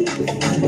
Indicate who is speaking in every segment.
Speaker 1: Oh,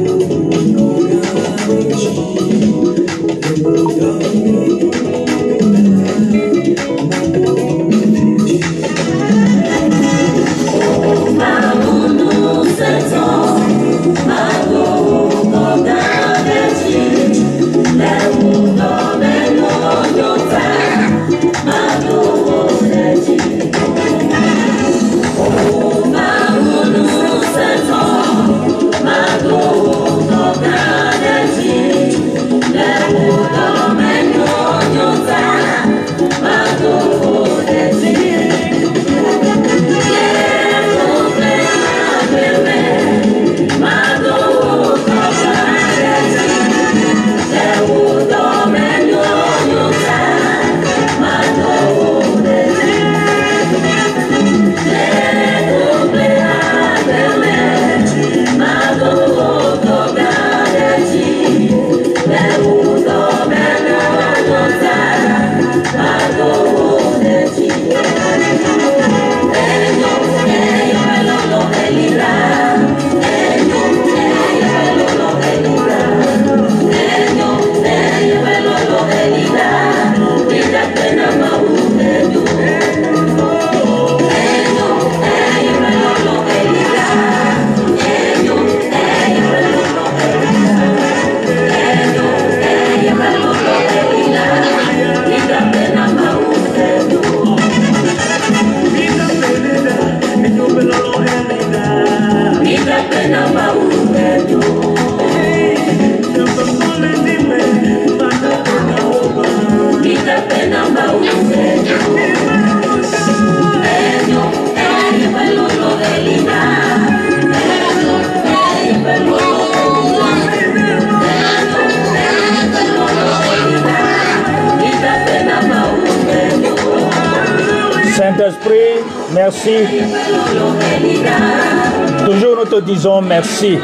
Speaker 1: merci.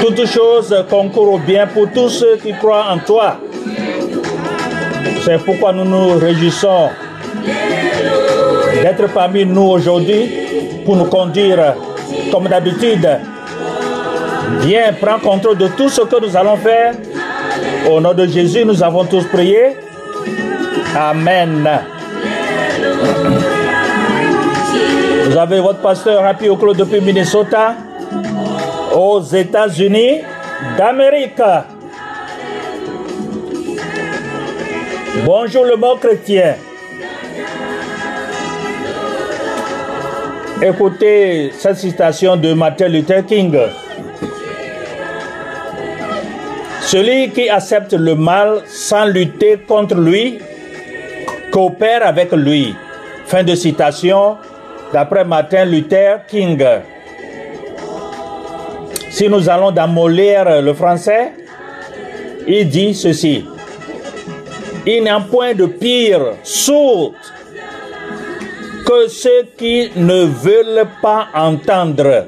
Speaker 1: Toutes choses concourent au bien pour tous ceux qui croient en toi. C'est pourquoi nous nous réjouissons d'être parmi nous aujourd'hui pour nous conduire comme d'habitude. Viens, prends contrôle de tout ce que nous allons faire. Au nom de Jésus, nous avons tous prié. Amen. Vous avez votre pasteur Happy Oclo depuis Minnesota, aux États-Unis d'Amérique. Bonjour le bon chrétien. Écoutez cette citation de Martin Luther King. Celui qui accepte le mal sans lutter contre lui coopère avec lui. Fin de citation d'après Martin Luther King. Si nous allons dans Molière le français, il dit ceci. Il n'y a point de pire sourd que ceux qui ne veulent pas entendre.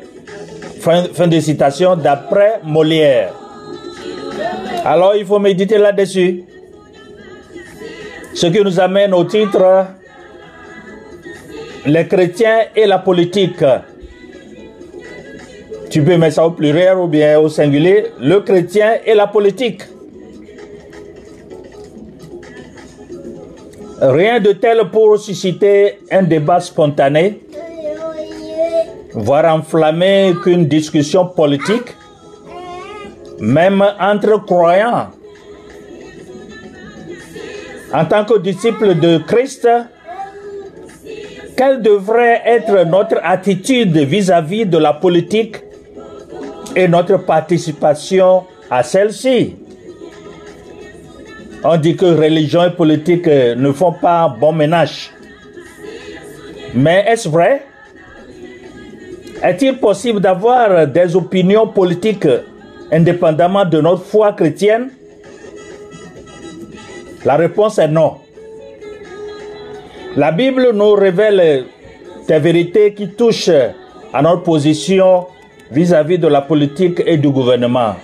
Speaker 1: Fin, fin de citation d'après Molière. Alors il faut méditer là-dessus. Ce qui nous amène au titre Les chrétiens et la politique. Tu peux mettre ça au pluriel ou bien au singulier. Le chrétien et la politique. Rien de tel pour susciter un débat spontané, voire enflammer qu'une discussion politique, même entre croyants. En tant que disciples de Christ, quelle devrait être notre attitude vis-à-vis de la politique et notre participation à celle-ci? On dit que religion et politique ne font pas bon ménage. Mais est-ce vrai? Est-il possible d'avoir des opinions politiques indépendamment de notre foi chrétienne? La réponse est non. La Bible nous révèle des vérités qui touchent à notre position vis-à-vis de la politique et du gouvernement.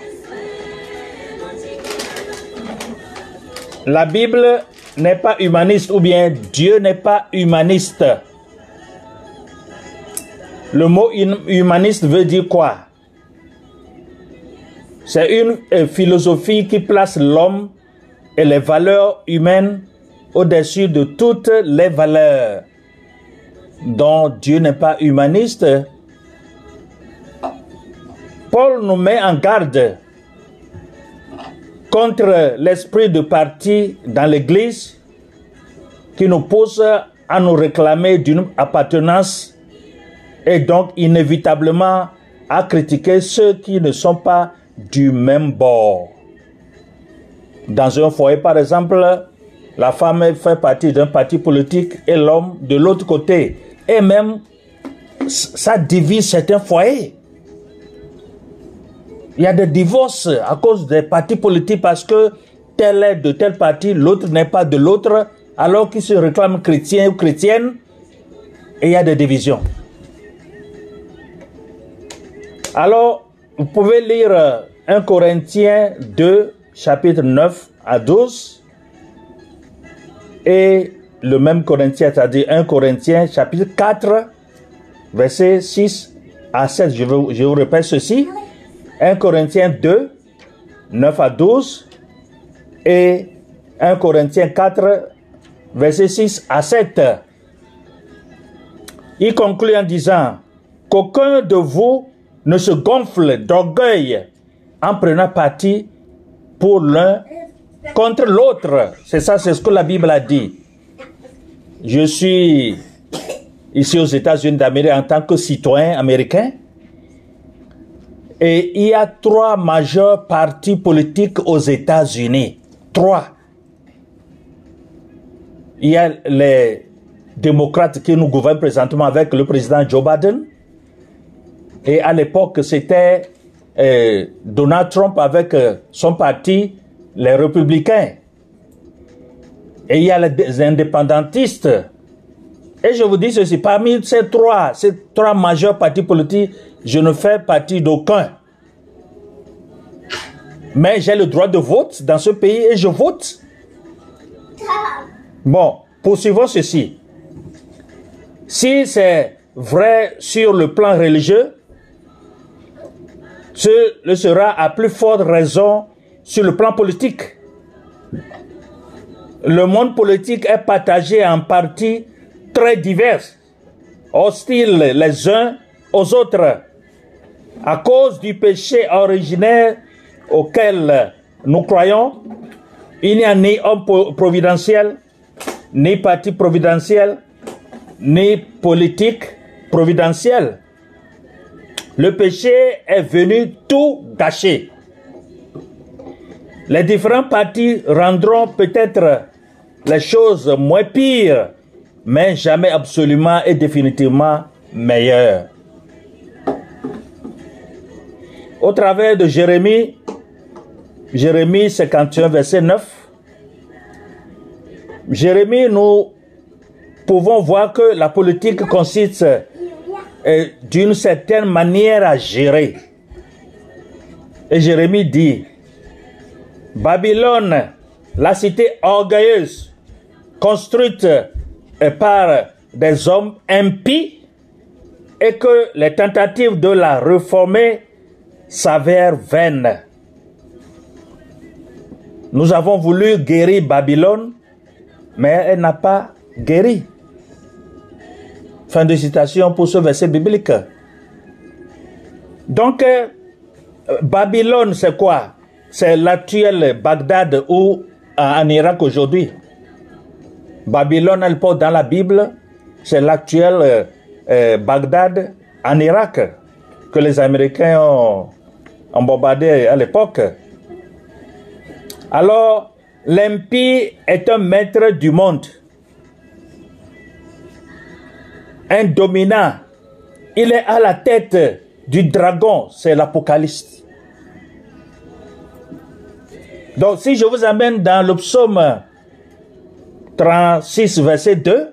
Speaker 1: La Bible n'est pas humaniste ou bien Dieu n'est pas humaniste. Le mot humaniste veut dire quoi? C'est une euh, philosophie qui place l'homme et les valeurs humaines au-dessus de toutes les valeurs dont Dieu n'est pas humaniste. Paul nous met en garde contre l'esprit de parti dans l'Église qui nous pousse à nous réclamer d'une appartenance et donc inévitablement à critiquer ceux qui ne sont pas du même bord. Dans un foyer, par exemple, la femme fait partie d'un parti politique et l'homme de l'autre côté. Et même, ça divise certains foyers. Il y a des divorces à cause des partis politiques parce que tel est de tel parti, l'autre n'est pas de l'autre, alors qu'ils se réclament chrétiens ou chrétiennes, et il y a des divisions. Alors, vous pouvez lire 1 Corinthiens 2, chapitre 9 à 12, et le même Corinthien, c'est-à-dire 1 Corinthiens, chapitre 4, verset 6 à 7. Je, je vous répète ceci. 1 Corinthiens 2, 9 à 12, et 1 Corinthiens 4, verset 6 à 7. Il conclut en disant qu'aucun de vous ne se gonfle d'orgueil en prenant parti pour l'un contre l'autre. C'est ça, c'est ce que la Bible a dit. Je suis ici aux États-Unis d'Amérique en tant que citoyen américain. Et il y a trois majeurs partis politiques aux États-Unis. Trois. Il y a les démocrates qui nous gouvernent présentement avec le président Joe Biden. Et à l'époque, c'était euh, Donald Trump avec euh, son parti, les républicains. Et il y a les indépendantistes. Et je vous dis ceci, parmi ces trois, ces trois majeurs partis politiques, je ne fais partie d'aucun. Mais j'ai le droit de vote dans ce pays et je vote. Bon, poursuivons ceci. Si c'est vrai sur le plan religieux, ce le sera à plus forte raison sur le plan politique. Le monde politique est partagé en parties très diverses, hostiles les uns aux autres, à cause du péché originaire auquel nous croyons. Il n'y a ni homme providentiel, ni parti providentiel, ni politique providentielle. Le péché est venu tout gâcher. Les différents partis rendront peut-être les choses moins pires, mais jamais absolument et définitivement meilleures. Au travers de Jérémie, Jérémie 51, verset 9, Jérémie, nous pouvons voir que la politique consiste d'une certaine manière à gérer. Et Jérémie dit, Babylone, la cité orgueilleuse, construite par des hommes impies, et que les tentatives de la réformer s'avèrent vaines. Nous avons voulu guérir Babylone, mais elle n'a pas guéri. Fin de citation pour ce verset biblique. Donc, euh, Babylone, c'est quoi? C'est l'actuel Bagdad ou en Irak aujourd'hui. Babylone, elle porte dans la Bible, c'est l'actuel euh, euh, Bagdad en Irak que les Américains ont, bombardé à l'époque. Alors, l'impie est un maître du monde. un dominant. Il est à la tête du dragon, c'est l'Apocalypse. Donc si je vous amène dans le psaume 36, verset 2,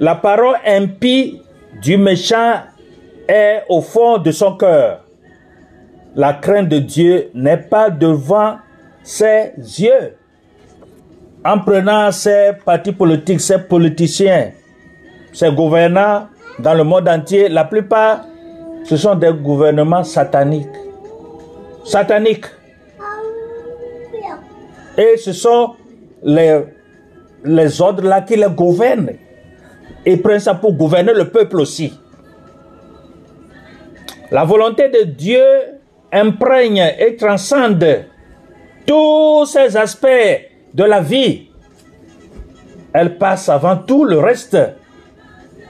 Speaker 1: la parole impie du méchant est au fond de son cœur. La crainte de Dieu n'est pas devant ses yeux. En prenant ses partis politiques, ses politiciens, ces gouvernants dans le monde entier, la plupart, ce sont des gouvernements sataniques. Sataniques. Et ce sont les, les ordres là qui les gouvernent. Et prennent ça pour gouverner le peuple aussi. La volonté de Dieu imprègne et transcende tous ces aspects de la vie. Elle passe avant tout le reste.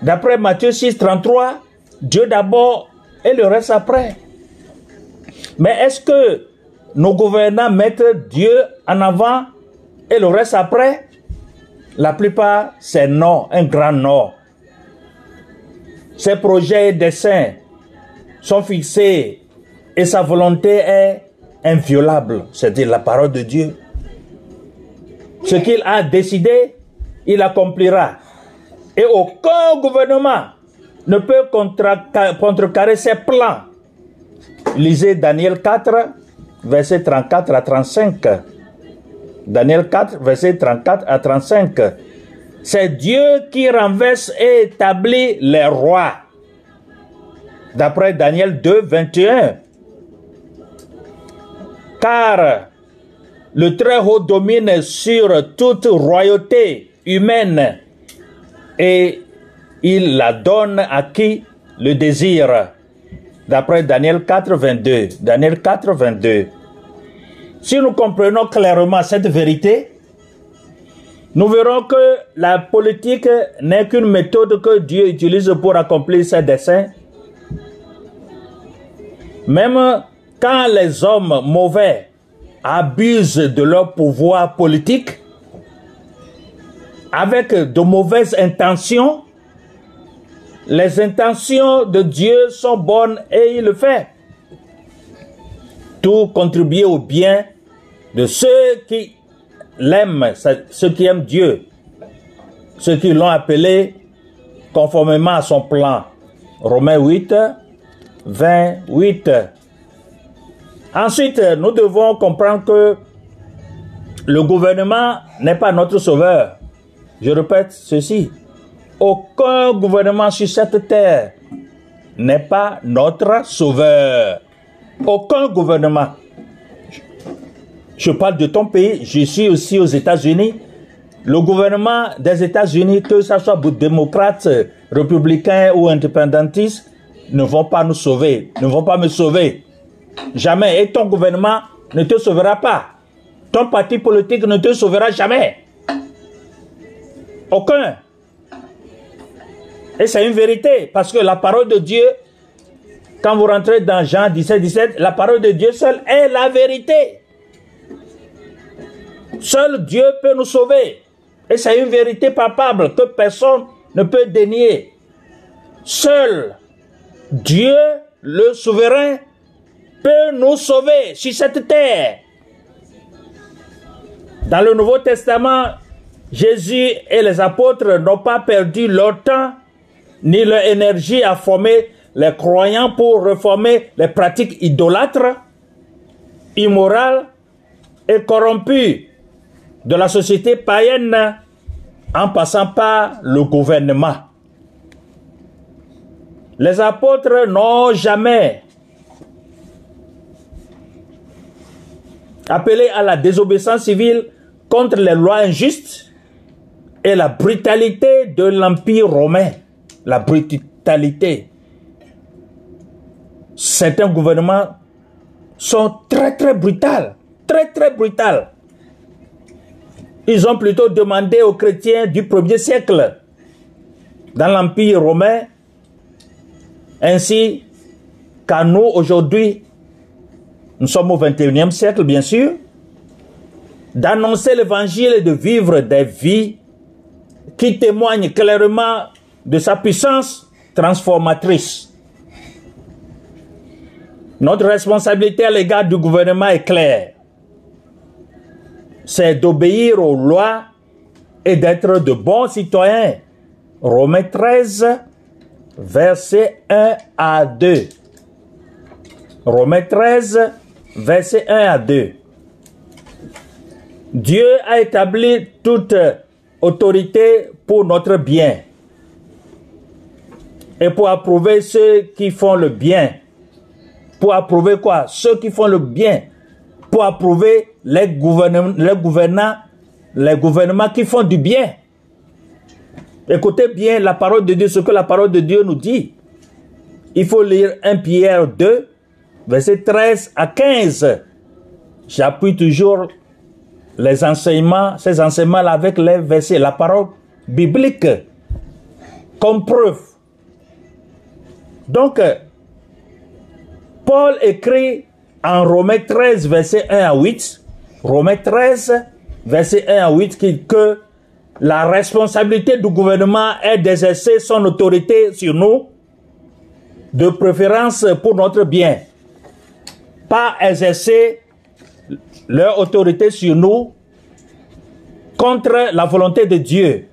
Speaker 1: D'après Matthieu 6, 33, Dieu d'abord et le reste après. Mais est-ce que nos gouvernants mettent Dieu en avant et le reste après La plupart, c'est non, un grand non. Ses projets et desseins sont fixés et sa volonté est inviolable, c'est-à-dire la parole de Dieu. Ce qu'il a décidé, il accomplira. Et aucun gouvernement ne peut contrecarrer ses plans. Lisez Daniel 4, verset 34 à 35. Daniel 4, verset 34 à 35. C'est Dieu qui renverse et établit les rois. D'après Daniel 2, 21. Car le Très-Haut domine sur toute royauté humaine et il la donne à qui le désire. D'après Daniel 4, 22. Daniel 4, 22. Si nous comprenons clairement cette vérité, nous verrons que la politique n'est qu'une méthode que Dieu utilise pour accomplir ses desseins. Même quand les hommes mauvais abusent de leur pouvoir politique, avec de mauvaises intentions, les intentions de Dieu sont bonnes et il le fait. Tout contribuer au bien de ceux qui l'aiment, ceux qui aiment Dieu, ceux qui l'ont appelé conformément à son plan. Romains 8, 28. Ensuite, nous devons comprendre que le gouvernement n'est pas notre sauveur. Je répète ceci. Aucun gouvernement sur cette terre n'est pas notre sauveur. Aucun gouvernement. Je parle de ton pays, je suis aussi aux États-Unis. Le gouvernement des États-Unis, que ce soit démocrate, républicain ou indépendantiste, ne vont pas nous sauver, ne vont pas me sauver. Jamais. Et ton gouvernement ne te sauvera pas. Ton parti politique ne te sauvera jamais. Aucun. Et c'est une vérité, parce que la parole de Dieu, quand vous rentrez dans Jean 17, 17, la parole de Dieu seule est la vérité. Seul Dieu peut nous sauver. Et c'est une vérité palpable que personne ne peut dénier. Seul Dieu, le souverain, peut nous sauver sur cette terre. Dans le Nouveau Testament, Jésus et les apôtres n'ont pas perdu leur temps ni leur énergie à former les croyants pour reformer les pratiques idolâtres, immorales et corrompues de la société païenne en passant par le gouvernement. Les apôtres n'ont jamais appelé à la désobéissance civile contre les lois injustes et la brutalité de l'Empire romain. La brutalité. Certains gouvernements sont très très brutaux, très très brutaux. Ils ont plutôt demandé aux chrétiens du premier siècle, dans l'Empire romain, ainsi qu'à nous aujourd'hui, nous sommes au 21e siècle bien sûr, d'annoncer l'évangile et de vivre des vies qui témoignent clairement de sa puissance transformatrice. Notre responsabilité à l'égard du gouvernement est claire. C'est d'obéir aux lois et d'être de bons citoyens. Romains 13, verset 1 à 2. Romains 13, verset 1 à 2. Dieu a établi toute autorité pour notre bien. et pour approuver ceux qui font le bien. Pour approuver quoi? Ceux qui font le bien. Pour approuver les gouvernements, les gouvernants, les gouvernements qui font du bien. Écoutez bien la parole de Dieu, ce que la parole de Dieu nous dit. Il faut lire 1 Pierre 2, verset 13 à 15. J'appuie toujours les enseignements, ces enseignements-là avec les versets, la parole biblique comme preuve. Donc, Paul écrit en Romains 13, verset 1 à 8, Romains 13, verset 1 à 8, que la responsabilité du gouvernement est d'exercer son autorité sur nous, de préférence pour notre bien. Pas exercer leur autorité sur nous contre la volonté de Dieu.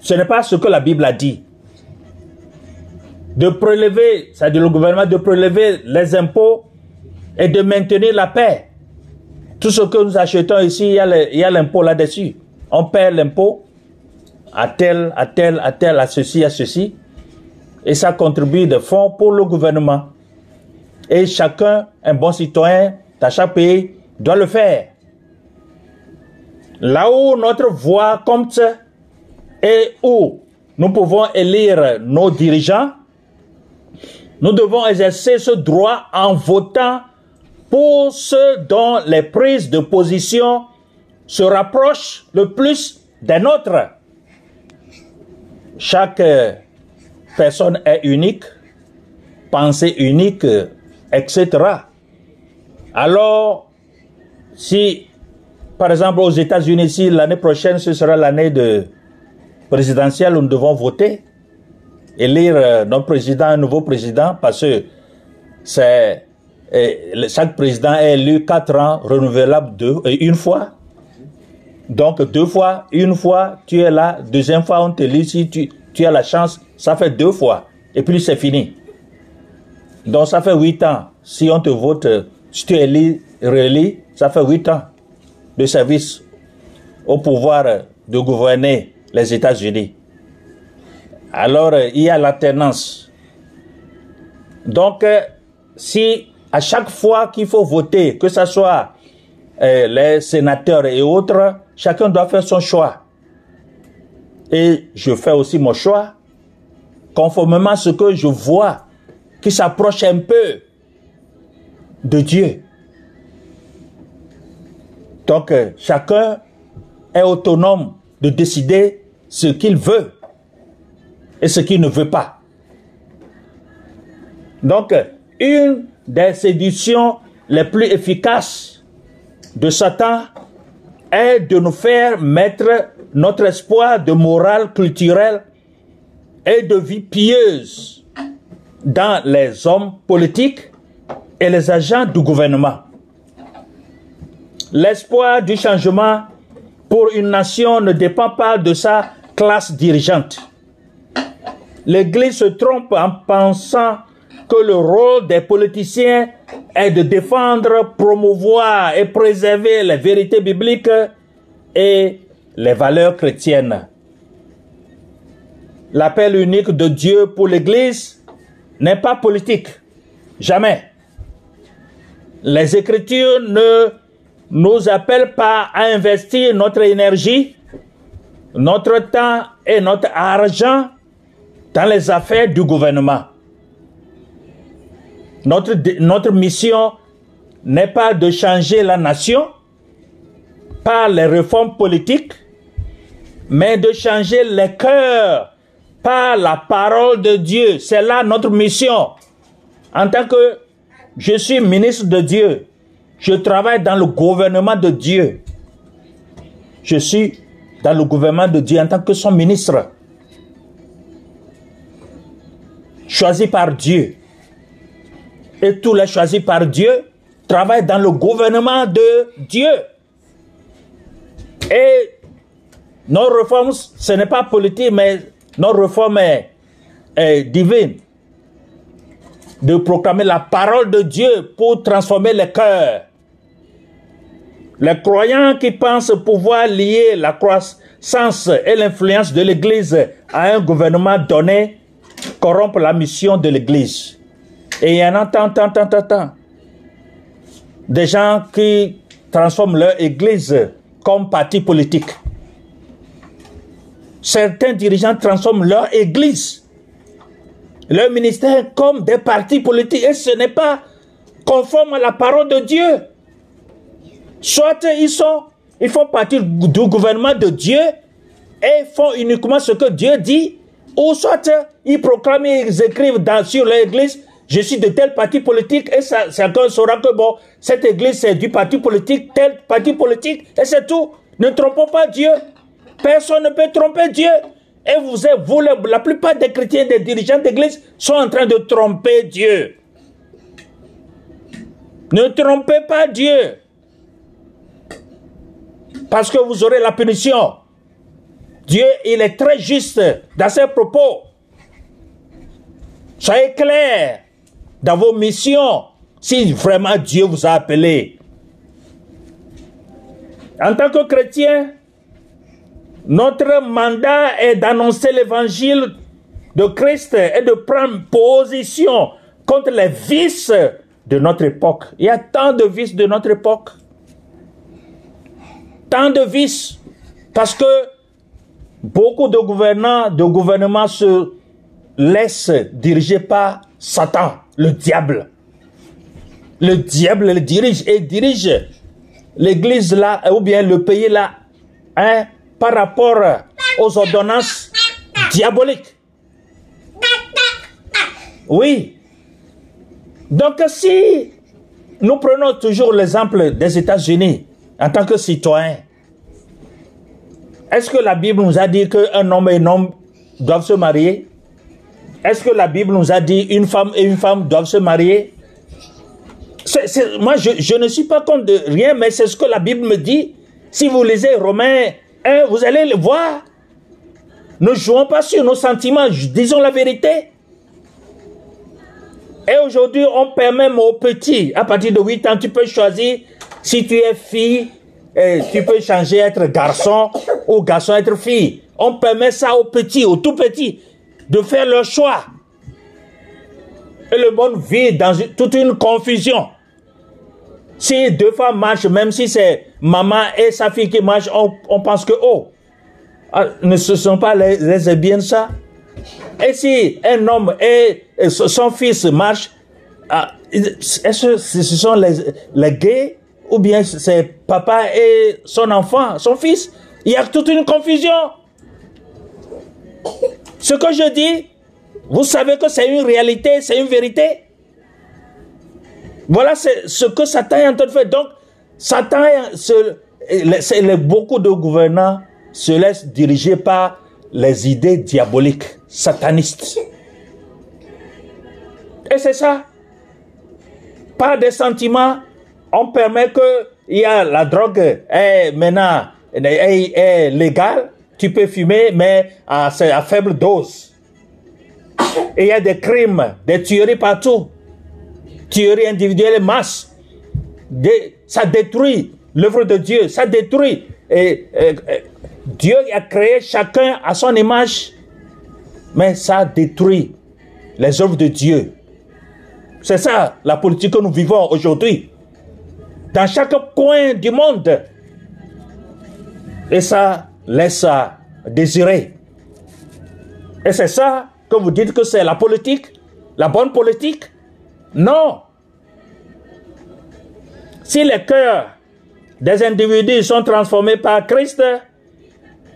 Speaker 1: Ce n'est pas ce que la Bible a dit. De prélever, c'est-à-dire le gouvernement, de prélever les impôts et de maintenir la paix. Tout ce que nous achetons ici, il y a l'impôt là-dessus. On paie l'impôt à tel, à tel, à tel, à ceci, à ceci. Et ça contribue de fonds pour le gouvernement. Et chacun, un bon citoyen dans chaque pays, doit le faire. Là où notre voix compte et où nous pouvons élire nos dirigeants, nous devons exercer ce droit en votant pour ceux dont les prises de position se rapprochent le plus des nôtres. Chaque personne est unique, pensée unique, etc. Alors, si, par exemple, aux États-Unis, si l'année prochaine, ce sera l'année de présidentielle où nous devons voter, élire euh, notre président, un nouveau président, parce que c'est chaque président est élu quatre ans, renouvelable deux, une fois. Donc deux fois, une fois, tu es là, deuxième fois, on t'élit, si tu, as la chance, ça fait deux fois. Et puis c'est fini. Donc ça fait huit ans. Si on te vote, si tu es élu, réélu, ça fait huit ans de service au pouvoir de gouverner les États-Unis. Alors, il y a l'alternance. Donc, si à chaque fois qu'il faut voter, que ce soit euh, les sénateurs et autres, chacun doit faire son choix. Et je fais aussi mon choix conformément à ce que je vois qui s'approche un peu de Dieu. Donc, euh, chacun est autonome de décider ce qu'il veut et ce qu'il ne veut pas. Donc, une des séductions les plus efficaces de Satan est de nous faire mettre notre espoir de morale culturelle et de vie pieuse dans les hommes politiques et les agents du gouvernement. L'espoir du changement pour une nation ne dépend pas de sa classe dirigeante. L'Église se trompe en pensant que le rôle des politiciens est de défendre, promouvoir et préserver les vérités bibliques et les valeurs chrétiennes. L'appel unique de Dieu pour l'Église n'est pas politique. Jamais. Les Écritures ne nous appellent pas à investir notre énergie, notre temps et notre argent dans les affaires du gouvernement. Notre, mission n'est pas de changer la nation par les réformes politiques, mais de changer les cœurs par la parole de Dieu. C'est là notre mission. En tant que je suis ministre de Dieu, je travaille dans le gouvernement de Dieu. Je suis dans le gouvernement de Dieu en tant que son ministre. Choisi par Dieu. Et tous les choisis par Dieu travaillent dans le gouvernement de Dieu. Et nos réformes, ce n'est pas politique, mais nos réformes est, divine. De proclamer la parole de Dieu pour transformer les cœurs. Les croyants qui pensent pouvoir lier la croissance et l'influence de l'Église à un gouvernement donné corrompre la mission de l'Église. Et il y en a tant, tant, tant, tant, tant. Des gens qui transforment leur Église comme parti politique. Certains dirigeants transforment leur Église, leur ministère comme des partis politiques. Et ce n'est pas conforme à la parole de Dieu. Soit ils sont, ils font partie du gouvernement de Dieu et font uniquement ce que Dieu dit, ou soit ils proclament, ils écrivent dans, sur l'église, je suis de tel parti politique, et ça, chacun saura que bon, cette église c'est du parti politique, tel parti politique, et c'est tout. Ne trompons pas Dieu. Personne ne peut tromper Dieu. Et vous, vous la plupart des chrétiens, des dirigeants d'église sont en train de tromper Dieu. Ne trompez pas Dieu. Parce que vous aurez la punition. Dieu, il est très juste dans ses propos. Soyez clair dans vos missions si vraiment Dieu vous a appelé. En tant que chrétien, notre mandat est d'annoncer l'évangile de Christ et de prendre position contre les vices de notre époque. Il y a tant de vices de notre époque. Tant de vices. Parce que beaucoup de gouvernants, de gouvernements se laissent diriger par Satan, le diable. Le diable le dirige et dirige l'église là, ou bien le pays là, hein, par rapport aux ordonnances diaboliques. Oui. Donc si nous prenons toujours l'exemple des États-Unis en tant que citoyens, est-ce que la Bible nous a dit qu'un homme et une homme doivent se marier? Est-ce que la Bible nous a dit une femme et une femme doivent se marier? Moi, je, ne suis pas contre rien, mais c'est ce que la Bible me dit. Si vous lisez Romains 1, vous allez le voir. Ne jouons pas sur nos sentiments, disons la vérité. Et aujourd'hui, on permet aux petits, à partir de 8 ans, tu peux choisir si tu es fille, tu peux changer être garçon ou garçon être fille. On permet ça aux petits, aux tout petits, de faire leur choix. Et le monde vit dans toute une confusion. Si deux femmes marchent, même si c'est maman et sa fille qui marchent, on, pense que, oh, ah, ne ce sont pas les, les ça? Et si un homme et, son fils marchent, ah, est-ce que ce sont les, les gays ou bien c'est papa et son enfant, son fils? Il y a toute une confusion. Ce que je dis, vous savez que c'est une réalité, c'est une vérité. Voilà ce que Satan est en train de faire. Donc, Satan, beaucoup de gouvernants se laissent diriger par les idées diaboliques, satanistes. Et c'est ça. Par des sentiments, on permet que y a la drogue est maintenant est, légale, tu peux fumer, mais à, faible dose. Et il y a des crimes, des tueries partout tuerie individuelle masse. ça détruit l'œuvre de Dieu, ça détruit. Et, Dieu a créé chacun à son image, mais ça détruit les œuvres de Dieu. C'est ça la politique que nous vivons aujourd'hui. Dans chaque coin du monde. Et ça laisse à désirer. Et c'est ça que vous dites que c'est la politique, la bonne polique. Non. Si les cœurs des individus sont transformés par Christ,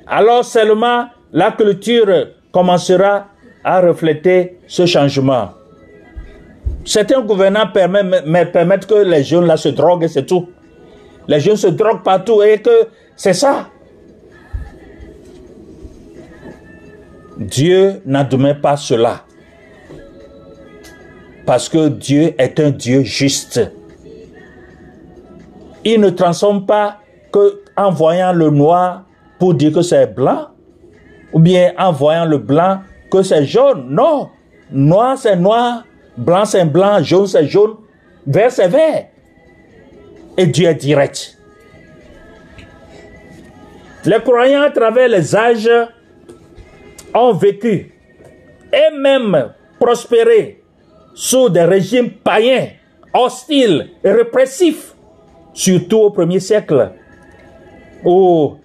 Speaker 1: alors seulement la culture commencera à refléter ce changement. Certains gouvernants permettent, permettent que les jeunes là se droguent et c'est tout. Les jeunes se droguent partout et que c'est ça. Dieu n'admet pas cela. Parce que Dieu est un Dieu juste. Il ne transforme pas que en voyant le noir pour dire que c'est blanc, ou bien en voyant le blanc que c'est jaune. Non, noir c'est noir, blanc c'est blanc, jaune c'est jaune, vert c'est vert. Et Dieu est direct. Les croyants à travers les âges ont vécu et même prospéré sous des régimes païens, hostiles et répressifs, surtout au premier siècle, où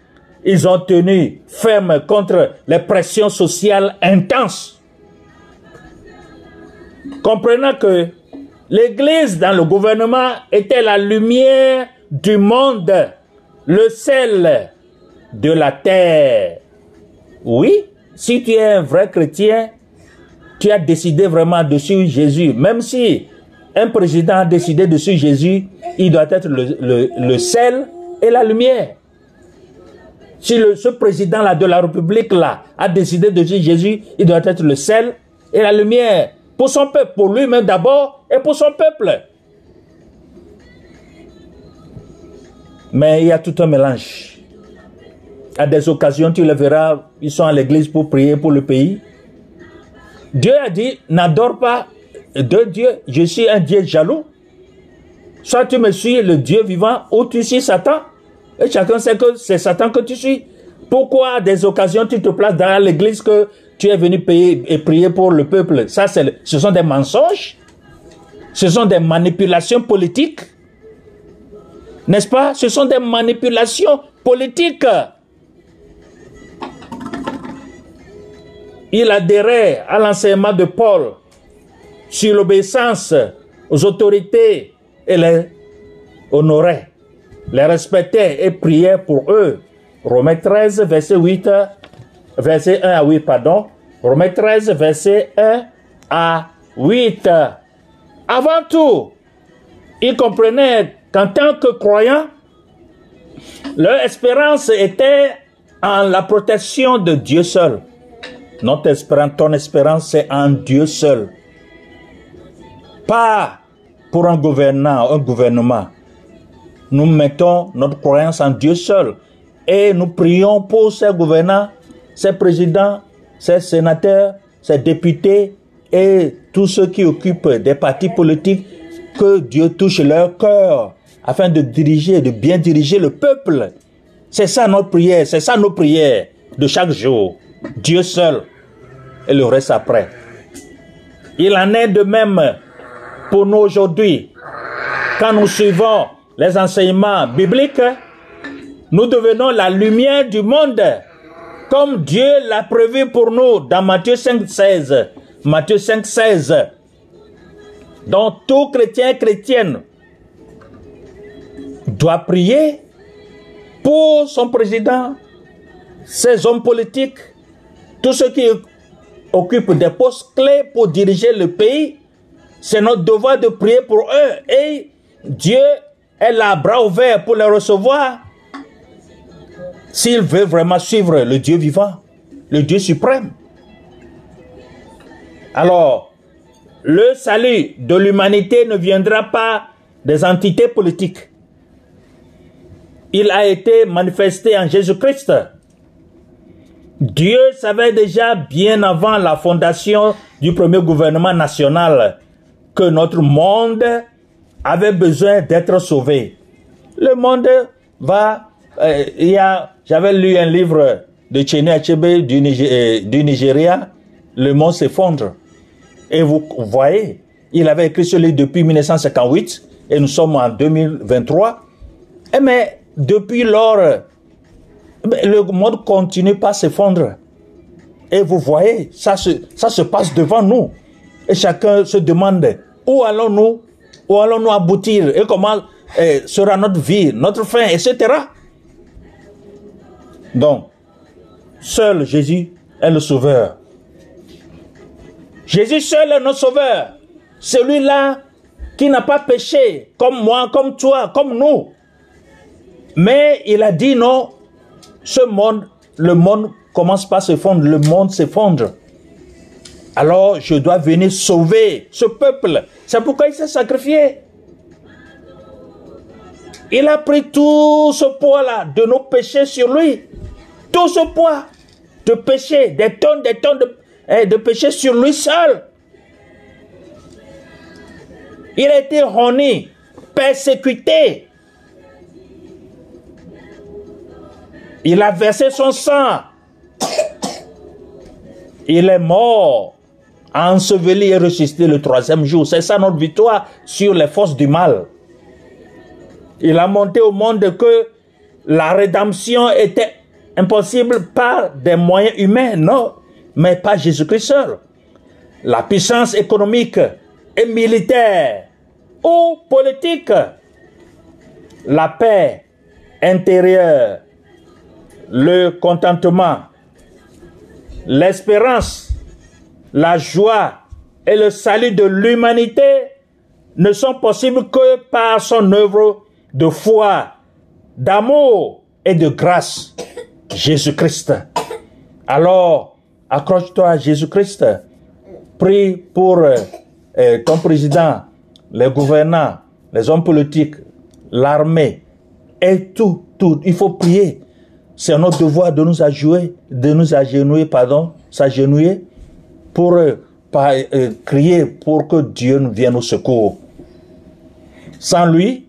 Speaker 1: ils ont tenu ferme contre les pressions sociales intenses. Comprenant que l'Église dans le gouvernement était la lumière du monde, le sel de la terre. Oui, si tu es un vrai chrétien, tu as décidé vraiment de suivre Jésus. Même si un président a décidé de suivre Jésus, il doit être le, sel et la lumière. Si ce président-là de la République-là a décidé de suivre Jésus, il doit être le sel et la lumière pour son peuple, pour lui-même d'abord et pour son peuple. Mais il y a tout un mélange. À des occasions, tu le verras, ils sont à l'église pour prier pour le pays. Dieu a dit, n'adore pas de Dieu, je suis un Dieu jaloux. Soit tu me suis le Dieu vivant ou tu suis Satan. Et chacun sait que c'est Satan que tu suis. Pourquoi à des occasions tu te places dans l'église que tu es venu payer et prier pour le peuple? Ça, ce sont des mensonges. Ce sont des manipulations politiques. N'est-ce pas? Ce sont des manipulations politiques. Il adhérait à l'enseignement de Paul sur l'obéissance aux autorités et les honorait, les respectait et priait pour eux. Romains 13, verset 8, verset 1 à 8, pardon. Romains 13, verset 1 à 8. Avant tout, il comprenait qu'en tant que croyants, leur espérance était en la protection de Dieu seul. Notre espérance, ton espérance, c'est en Dieu seul. Pas pour un gouvernant, un gouvernement. Nous mettons notre croyance en Dieu seul. Et nous prions pour ces gouvernants, ces présidents, ces sénateurs, ces députés et tous ceux qui occupent des partis politiques, que Dieu touche leur cœur afin de diriger, de bien diriger le peuple. C'est ça notre prière, c'est ça nos prières de chaque jour. Dieu seul et le reste après. Il en est de même pour nous aujourd'hui. Quand nous suivons les enseignements bibliques, nous devenons la lumière du monde, comme Dieu l'a prévu pour nous dans Matthieu 5, 16. Matthieu 5, 16. Donc tout chrétien chrétienne doit prier pour son président, ses hommes politiques, tous ceux qui occupent des postes clés pour diriger le pays. C'est notre devoir de prier pour eux. Et Dieu est là, bras ouverts pour les recevoir. S'il veut vraiment suivre le Dieu vivant, le Dieu suprême. Alors, le salut de l'humanité ne viendra pas des entités politiques. Il a été manifesté en Jésus-Christ. Dieu savait déjà bien avant la fondation du premier gouvernement national que notre monde avait besoin d'être sauvé. Le monde va, euh, il y a, j'avais lu un livre de Chéné Achebe du, euh, du Nigeria, le monde s'effondre. Et vous voyez, il avait écrit ce livre depuis 1958 et nous sommes en 2023. Et mais depuis lors, le monde continue pas s'effondrer. Et vous voyez, ça se, ça se passe devant nous. Et chacun se demande où allons-nous, où allons-nous aboutir? Et comment eh, sera notre vie, notre fin, etc. Donc, seul Jésus est le sauveur. Jésus seul est notre sauveur. Celui-là qui n'a pas péché, comme moi, comme toi, comme nous. Mais il a dit non, ce monde, le monde commence pas à s'effondrer, le monde s'effondre. Alors je dois venir sauver ce peuple. C'est pourquoi il s'est sacrifié. Il a pris tout ce poids-là de nos péchés sur lui. Tout ce poids de péché, des tonnes, des tonnes de, eh, de péché sur lui seul. Il a été roni, persécuté, Il a versé son sang. Il est mort enseveli et ressuscité le troisième jour. C'est ça notre victoire sur les forces du mal. Il a monté au monde que la rédemption était impossible par des moyens humains, non, mais pas Jésus-Christ seul. La puissance économique et militaire ou politique, la paix intérieure, le contentement, l'espérance, la joie et le salut de l'humanité ne sont possibles que par son œuvre de foi, d'amour et de grâce, Jésus-Christ. Alors, accroche-toi à Jésus-Christ. Prie pour euh, euh, ton président, les gouvernants, les hommes politiques, l'armée, et tout, tout. Il faut prier. C'est notre devoir de nous agenouiller, de nous agenouiller, pardon, s'agenouiller pour euh, crier pour que Dieu nous vienne au secours. Sans lui,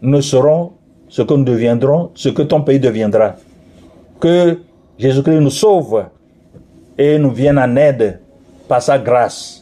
Speaker 1: nous serons ce que nous deviendrons, ce que ton pays deviendra. Que Jésus-Christ nous sauve et nous vienne en aide par sa grâce.